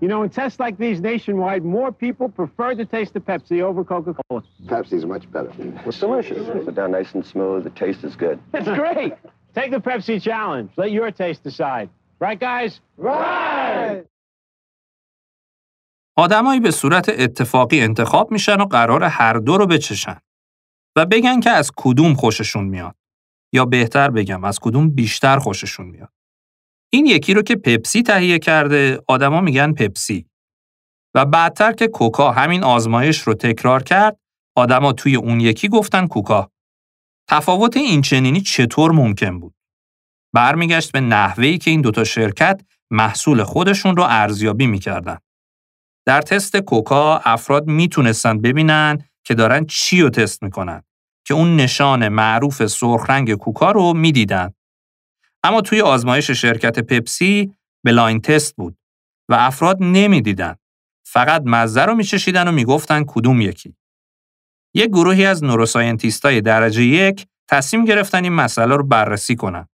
You know, in tests like these nationwide, more people prefer to taste the Pepsi over Coca-Cola. Pepsi's much better. It's delicious. It's down nice and smooth. The taste is good. That's great. Take the Pepsi challenge. Let your taste decide. Right, guys? Right! آدمایی به صورت اتفاقی انتخاب میشن و قرار هر دو رو بچشن و بگن که از کدوم خوششون میاد یا بهتر بگم از کدوم بیشتر خوششون میاد. این یکی رو که پپسی تهیه کرده آدما میگن پپسی و بعدتر که کوکا همین آزمایش رو تکرار کرد آدما توی اون یکی گفتن کوکا. تفاوت این چنینی چطور ممکن بود؟ برمیگشت به نحوهی که این دوتا شرکت محصول خودشون رو ارزیابی می‌کردن. در تست کوکا افراد می‌تونستن ببینن که دارن چی رو تست می‌کنن که اون نشان معروف سرخ رنگ کوکا رو می‌دیدن. اما توی آزمایش شرکت پپسی blind test بود و افراد نمی‌دیدن. فقط مزه رو میچشیدن و می‌گفتن کدوم یکی. یک گروهی از نوروساینتیستای درجه یک تصمیم گرفتن این مسئله رو بررسی کنن.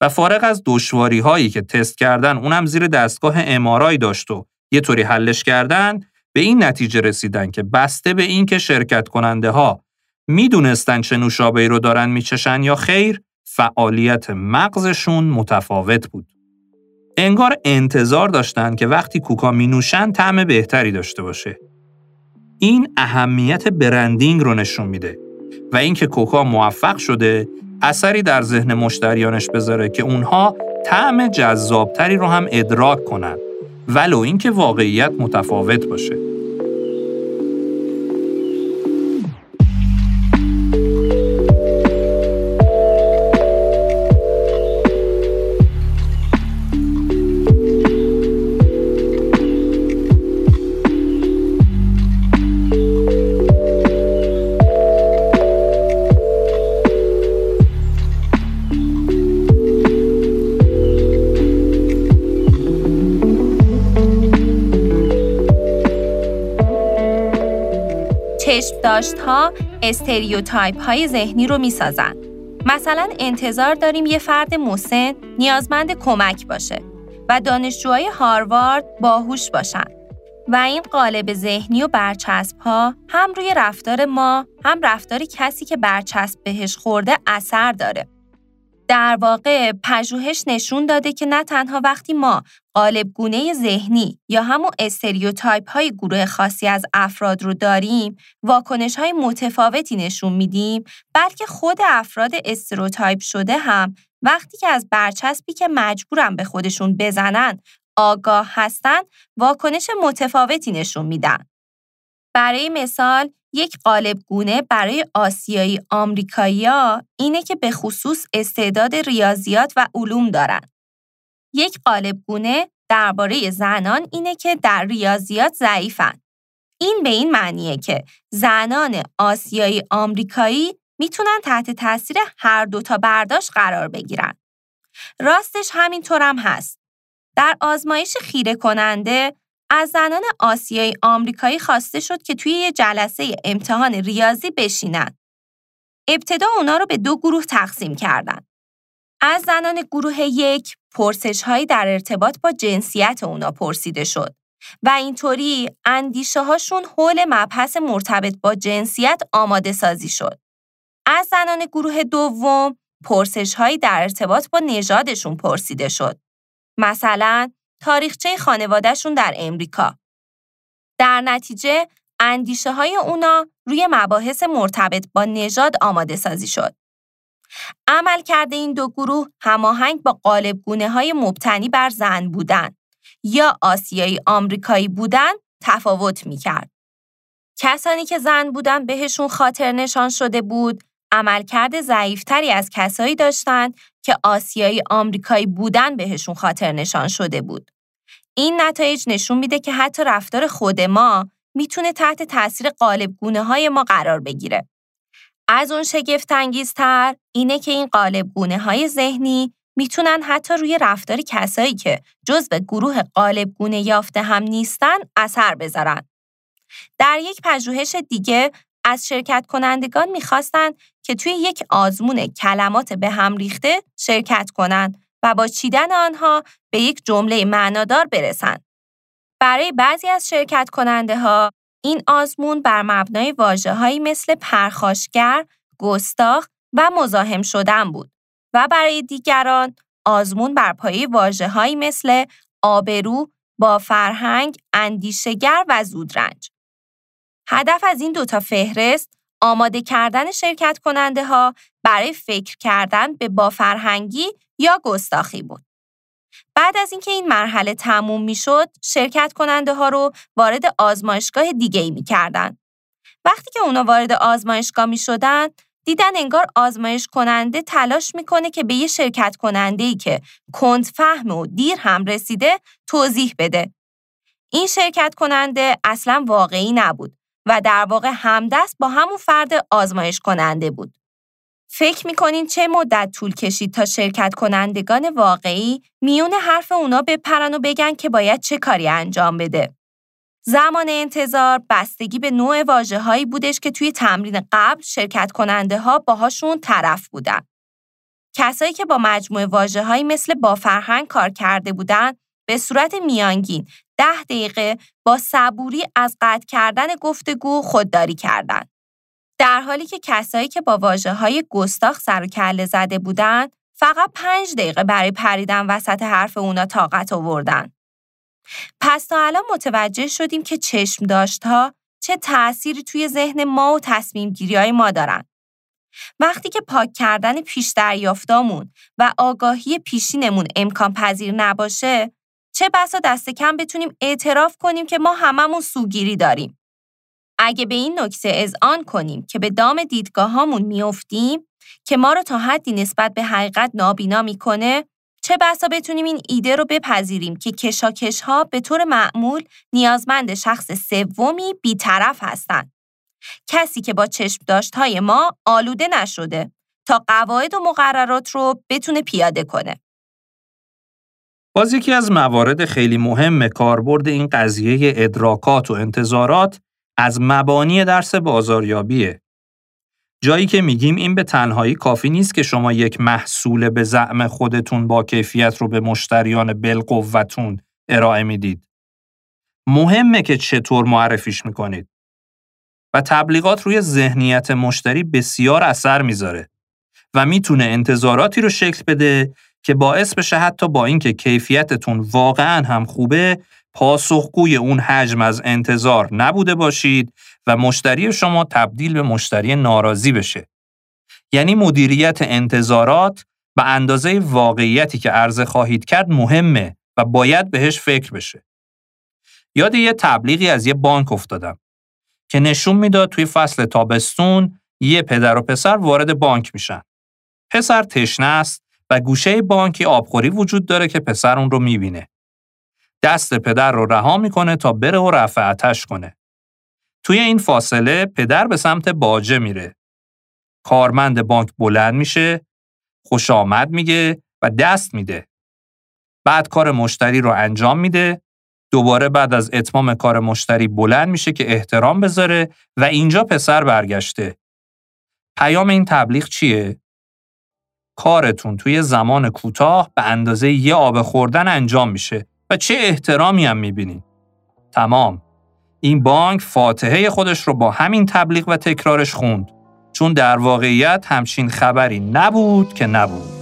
و فارغ از دشواری هایی که تست کردن اونم زیر دستگاه امارای داشت و یه طوری حلش کردن به این نتیجه رسیدن که بسته به این که شرکت کننده ها می‌دونستن چه نوشابهی رو دارن میچشن یا خیر فعالیت مغزشون متفاوت بود. انگار انتظار داشتن که وقتی کوکا می نوشن طعم بهتری داشته باشه. این اهمیت برندینگ رو نشون میده و اینکه کوکا موفق شده اثری در ذهن مشتریانش بذاره که اونها طعم جذابتری رو هم ادراک کنن ولو اینکه واقعیت متفاوت باشه. چشم داشت ها stereotype های ذهنی رو می‌سازن. مثلا انتظار داریم یه فرد مسن نیازمند کمک باشه و دانشجوهای هاروارد باهوش باشن و این قالب ذهنی و برچسب ها هم روی رفتار ما هم رفتار کسی که برچسب بهش خورده اثر داره. در واقع پژوهش نشون داده که نه تنها وقتی ما قالب گونه ذهنی یا همون stereotype های گروه خاصی از افراد رو داریم واکنش های متفاوتی نشون میدیم بلکه خود افراد استریوتایپ شده هم وقتی که از برچسبی که مجبورن به خودشون بزنن آگاه هستن واکنش متفاوتی نشون میدن. برای مثال یک قالب گونه برای آسیایی آمریکایی‌ها اینه که به خصوص استعداد ریاضیات و علوم دارن. یک قالب گونه درباره زنان اینه که در ریاضیات ضعیفن. این به این معنیه که زنان آسیایی آمریکایی می‌تونن تحت تاثیر هر دو تا برداشت قرار بگیرن. راستش همینطورم هست. در آزمایش خیره کننده از زنان آسیایی آمریکایی خواسته شد که توی یه جلسه امتحان ریاضی بشینن. ابتدا اونا رو به دو گروه تقسیم کردن. از زنان گروه یک پرسش هایی در ارتباط با جنسیت اونا پرسیده شد و اینطوری اندیشه هاشون حول مبحث مرتبط با جنسیت آماده سازی شد. از زنان گروه دوم پرسش هایی در ارتباط با نژادشون پرسیده شد. مثلا تاریخچه خانوادهشون در امریکا. در نتیجه اندیشه های اونا روی مباحث مرتبط با نژاد آماده سازی شد. عمل کرده این دو گروه هماهنگ با قالب گونه های مبتنی بر زن بودن یا آسیایی آمریکایی بودن تفاوت می کرد. کسانی که زن بودن بهشون خاطر نشان شده بود عملکرد ضعیفتری از کسایی داشتند که آسیایی آمریکایی بودن بهشون خاطر نشان شده بود. این نتایج نشون میده که حتی رفتار خود ما می‌تونه تحت تاثیر قالب گونه های ما قرار بگیره. از اون شگفت انگیزتر اینه که این قالب گونه های ذهنی می‌تونن حتی روی رفتار کسایی که جزو گروه قالب گونه یافته هم نیستن اثر بذارن. در یک پژوهش دیگه از شرکت کنندگان می‌خواستند که توی یک آزمون کلمات به هم ریخته شرکت کنند و با چیدن آنها به یک جمله معنادار برسند. برای بعضی از شرکت کننده ها این آزمون بر مبنای واجه مثل پرخاشگر، گستاخ و مزاحم شدن بود و برای دیگران آزمون بر پایه واجه مثل آبرو، با فرهنگ، اندیشگر و زودرنج. هدف از این دوتا فهرست آماده کردن شرکت کننده ها برای فکر کردن به بافرهنگی یا گستاخی بود. بعد از اینکه این مرحله تموم می شد، شرکت کننده ها رو وارد آزمایشگاه دیگه ای می کردن. وقتی که اونا وارد آزمایشگاه می شدن، دیدن انگار آزمایش کننده تلاش می‌کنه که به یه شرکت کننده ای که کند فهم و دیر هم رسیده توضیح بده. این شرکت کننده اصلا واقعی نبود و در واقع همدست با همون فرد آزمایش کننده بود. فکر می‌کنین چه مدت طول کشید تا شرکت کنندگان واقعی میون حرف اونا بپرن و بگن که باید چه کاری انجام بده. زمان انتظار بستگی به نوع واجه هایی بودش که توی تمرین قبل شرکت کننده ها باهاشون طرف بودن. کسایی که با مجموعه واجه هایی مثل با فرهنگ کار کرده بودن به صورت میانگین ده دقیقه با صبوری از قطع کردن گفتگو خودداری کردند. در حالی که کسایی که با واجه های گستاخ سر و کله زده بودند فقط پنج دقیقه برای پریدن وسط حرف اونا طاقت آوردن. پس تا الان متوجه شدیم که چشم داشت ها چه تأثیری توی ذهن ما و تصمیم گیری های ما دارن. وقتی که پاک کردن پیش دریافتامون و آگاهی پیشینمون امکان پذیر نباشه، چه بسا دست کم بتونیم اعتراف کنیم که ما هممون سوگیری داریم. اگه به این نکته آن کنیم که به دام دیدگاه هامون میافتیم که ما رو تا حدی نسبت به حقیقت نابینا می‌کنه چه بسا بتونیم این ایده رو بپذیریم که کشاکش ها به طور معمول نیازمند شخص سومی بیطرف هستند. کسی که با چشم داشت های ما آلوده نشده تا قواعد و مقررات رو بتونه پیاده کنه. باز یکی از موارد خیلی مهم کاربرد این قضیه ادراکات و انتظارات از مبانی درس بازاریابیه. جایی که میگیم این به تنهایی کافی نیست که شما یک محصول به زعم خودتون با کیفیت رو به مشتریان بالقوتون ارائه می‌دید. مهمه که چطور معرفیش می‌کنید. و تبلیغات روی ذهنیت مشتری بسیار اثر می‌ذاره و می‌تونه انتظاراتی رو شکل بده که باعث بشه حتی با اینکه کیفیتتون واقعا هم خوبه پاسخگوی اون حجم از انتظار نبوده باشید و مشتری شما تبدیل به مشتری ناراضی بشه. یعنی مدیریت انتظارات به اندازه واقعیتی که عرضه خواهید کرد مهمه و باید بهش فکر بشه. یاد یه تبلیغی از یه بانک افتادم که نشون می‌داد توی فصل تابستون یه پدر و پسر وارد بانک میشن. پسر تشنه است و گوشه بانکی آبخوری وجود داره که پسر اون رو می‌بینه. دست پدر رو رها می‌کنه تا بره و رفع کنه. توی این فاصله پدر به سمت باجه میره. کارمند بانک بلند میشه، خوش آمد میگه و دست میده. بعد کار مشتری رو انجام میده دوباره بعد از اتمام کار مشتری بلند میشه که احترام بذاره و اینجا پسر برگشته. پیام این تبلیغ چیه؟ کارتون توی زمان کوتاه به اندازه یه آب خوردن انجام میشه و چه احترامی هم می‌بینین. تمام. این بانک فاتحه خودش رو با همین تبلیغ و تکرارش خوند. چون در واقعیت همچین خبری نبود که نبود.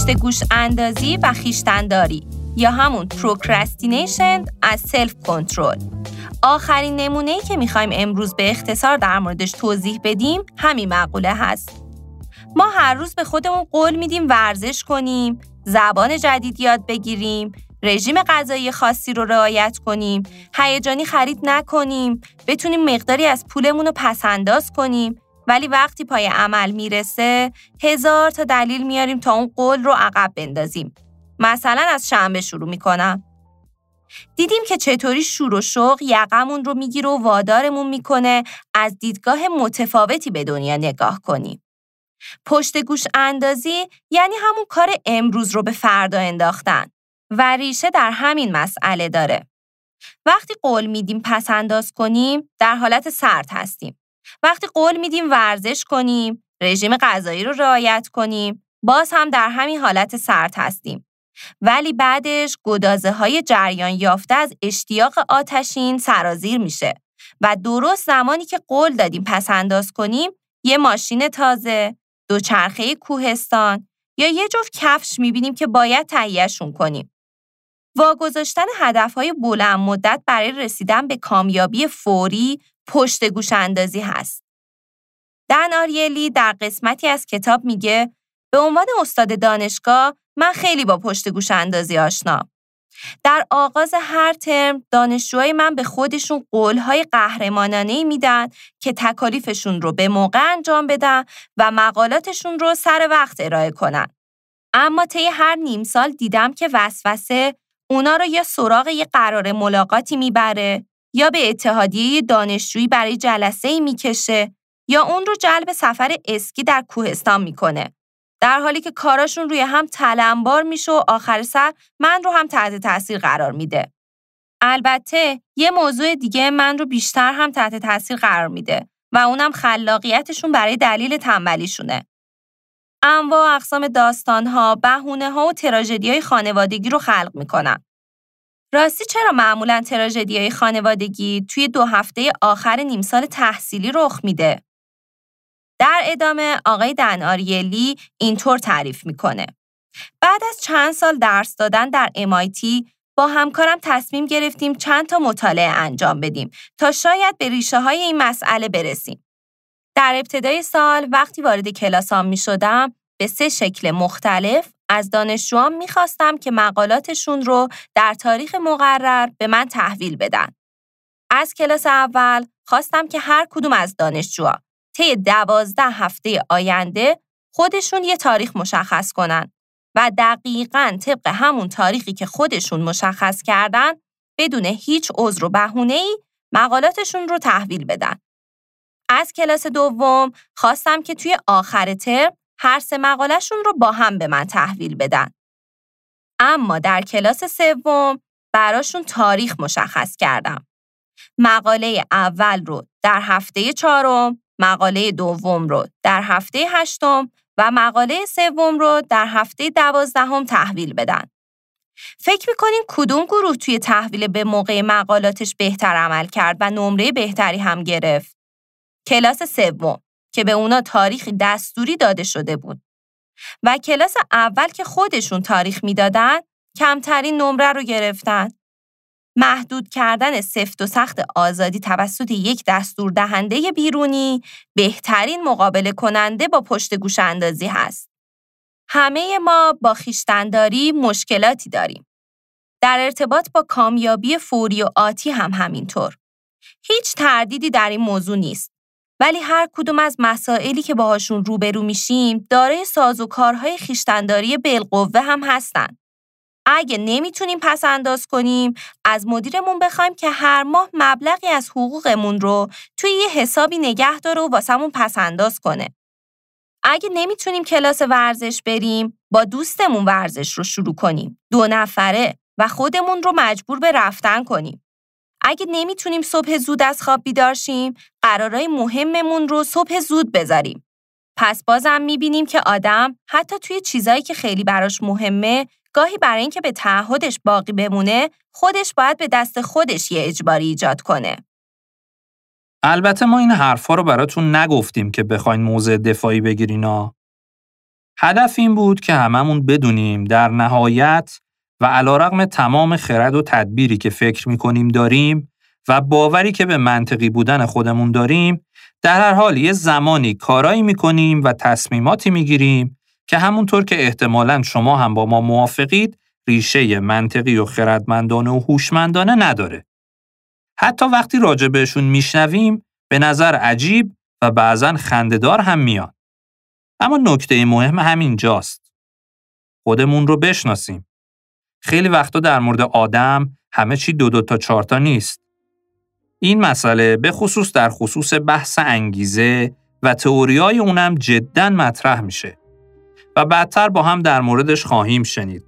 پشت گوش اندازی و خویشتنداری یا همون procrastination and self control آخرین نمونه ای که می‌خوایم امروز به اختصار در موردش توضیح بدیم همین مقوله هست. ما هر روز به خودمون قول میدیم ورزش کنیم زبان جدید یاد بگیریم رژیم غذایی خاصی رو رعایت کنیم هیجانی خرید نکنیم بتونیم مقداری از پولمون رو پس‌انداز کنیم. ولی وقتی پای عمل می‌رسه هزار تا دلیل میاریم تا اون قول رو عقب بندازیم. مثلا از شنبه شروع می‌کنم. دیدیم که چطوری شور و شوق یقمون رو می‌گیره و وادارمون می‌کنه از دیدگاه متفاوتی به دنیا نگاه کنیم. پشت گوش اندازی یعنی همون کار امروز رو به فردا انداختن و ریشه در همین مسئله داره. وقتی قول میدیم پس انداز کنیم در حالت سرد هستیم. وقتی قول میدیم ورزش کنیم، رژیم غذایی رو رعایت کنیم، باز هم در همین حالت سرد هستیم. ولی بعدش گدازه های جریان یافته از اشتیاق آتشین سرازیر میشه و درست زمانی که قول دادیم پس انداز کنیم یه ماشین تازه، دوچرخه کوهستان یا یه جفت کفش می‌بینیم که باید تهیهشون کنیم. واگذاشتن هدفهای بلند مدت برای رسیدن به کامیابی فوری پشت گوش اندازی هست. دن آریلی در قسمتی از کتاب میگه به عنوان استاد دانشگاه من خیلی با پشت گوش اندازی آشنا. در آغاز هر ترم دانشجوهای من به خودشون قولهای قهرمانانه میدن که تکالیفشون رو به موقع انجام بدن و مقالاتشون رو سر وقت ارائه کنن. اما طی هر نیم سال دیدم که وسوسه اونا رو یا سراغ یه قرار ملاقاتی می‌بره یا به اتحادیه دانشجویی برای جلسه ای می‌کشه یا اون رو جلب سفر اسکی در کوهستان می‌کنه. در حالی که کاراشون روی هم تلمبار میشه و آخر سر من رو هم تحت تاثیر قرار میده. البته یه موضوع دیگه من رو بیشتر هم تحت تاثیر قرار میده و اونم خلاقیتشون برای دلیل تنبلیشونه. انواع اقسام داستانها، بهونه ها و تراژدی های خانوادگی رو خلق می‌کنن. راستی چرا معمولا تراژدی های خانوادگی توی دو هفته آخر نیم سال تحصیلی رخ میده؟ در ادامه آقای دنآریلی اینطور تعریف می‌کنه. بعد از چند سال درس دادن در MIT با همکارم تصمیم گرفتیم چند تا مطالعه انجام بدیم تا شاید به ریشه های این مسئله برسیم. در ابتدای سال وقتی وارد کلاسام می شدم به سه شکل مختلف از دانشجوام می‌خواستم که مقالاتشون رو در تاریخ مقرر به من تحویل بدن. از کلاس اول خواستم که هر کدوم از دانشجوها طی دوازده هفته آینده خودشون یه تاریخ مشخص کنن و دقیقا طبق همون تاریخی که خودشون مشخص کردن بدون هیچ عذر و بهونه‌ای مقالاتشون رو تحویل بدن. از کلاس دوم خواستم که توی آخر ترم هر سه مقالهشون رو با هم به من تحویل بدن. اما در کلاس سوم براشون تاریخ مشخص کردم. مقاله اول رو در هفته چهارم، مقاله دوم رو در هفته هشتم و مقاله سوم رو در هفته دوازدهم تحویل بدن. فکر می‌کنین کدوم گروه توی تحویل به موقع مقالاتش بهتر عمل کرد و نمره بهتری هم گرفت؟ کلاس سوم که به اونا تاریخی دستوری داده شده بود. و کلاس اول که خودشون تاریخ می‌دادن کمترین نمره رو گرفتن. محدود کردن سفت و سخت آزادی توسط یک دستور دهنده بیرونی بهترین مقابله کننده با پشت گوش اندازی هست. همه ما با خیشتنداری مشکلاتی داریم. در ارتباط با کامیابی فوری و آتی هم همینطور. هیچ تردیدی در این موضوع نیست. ولی هر کدوم از مسائلی که باهاشون روبرو میشیم دارای سازوکارهای خیشتنداری بالقوه هم هستن. اگه نمی‌تونیم پس انداز کنیم از مدیرمون بخوایم که هر ماه مبلغی از حقوقمون رو توی یه حسابی نگه داره و واسمون پس انداز کنه. اگه نمی‌تونیم کلاس ورزش بریم با دوستمون ورزش رو شروع کنیم دو نفره و خودمون رو مجبور به رفتن کنیم. اگه نمی‌تونیم صبح زود از خواب بیدار شیم، قرارای مهممون رو صبح زود بذاریم. پس بازم می‌بینیم که آدم حتی توی چیزایی که خیلی براش مهمه، گاهی برای اینکه به تعهدش باقی بمونه، خودش باید به دست خودش یه اجباری ایجاد کنه. البته ما این حرفا رو براتون نگفتیم که بخواین موضع دفاعی بگیرینا. هدف این بود که هممون بدونیم در نهایت و علا تمام خرد و تدبیری که فکر می‌کنیم داریم و باوری که به منطقی بودن خودمون داریم در هر حال یه زمانی کارایی می‌کنیم و تصمیماتی می‌گیریم که همونطور که احتمالا شما هم با ما موافقید ریشه منطقی و خردمندانه و هوشمندانه نداره. حتی وقتی راجع بهشون میشنویم به نظر عجیب و بعضا خندهدار هم میاد. اما نکته مهم همین جاست. خودمون رو بشناسیم. خیلی وقتا در مورد آدم همه چی دو دو تا چهار تا نیست. این مسئله به خصوص در خصوص بحث انگیزه و تئوریای اونم جدا مطرح میشه و بعدتر با هم در موردش خواهیم شنید.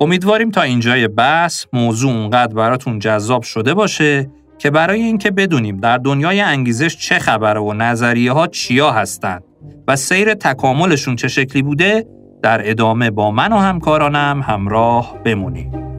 امیدواریم تا اینجای بحث موضوع اونقدر براتون جذاب شده باشه که برای اینکه بدونیم در دنیای انگیزش چه خبره و نظریه ها چیا هستند و سیر تکاملشون چه شکلی بوده در ادامه با من و همکارانم همراه بمونید.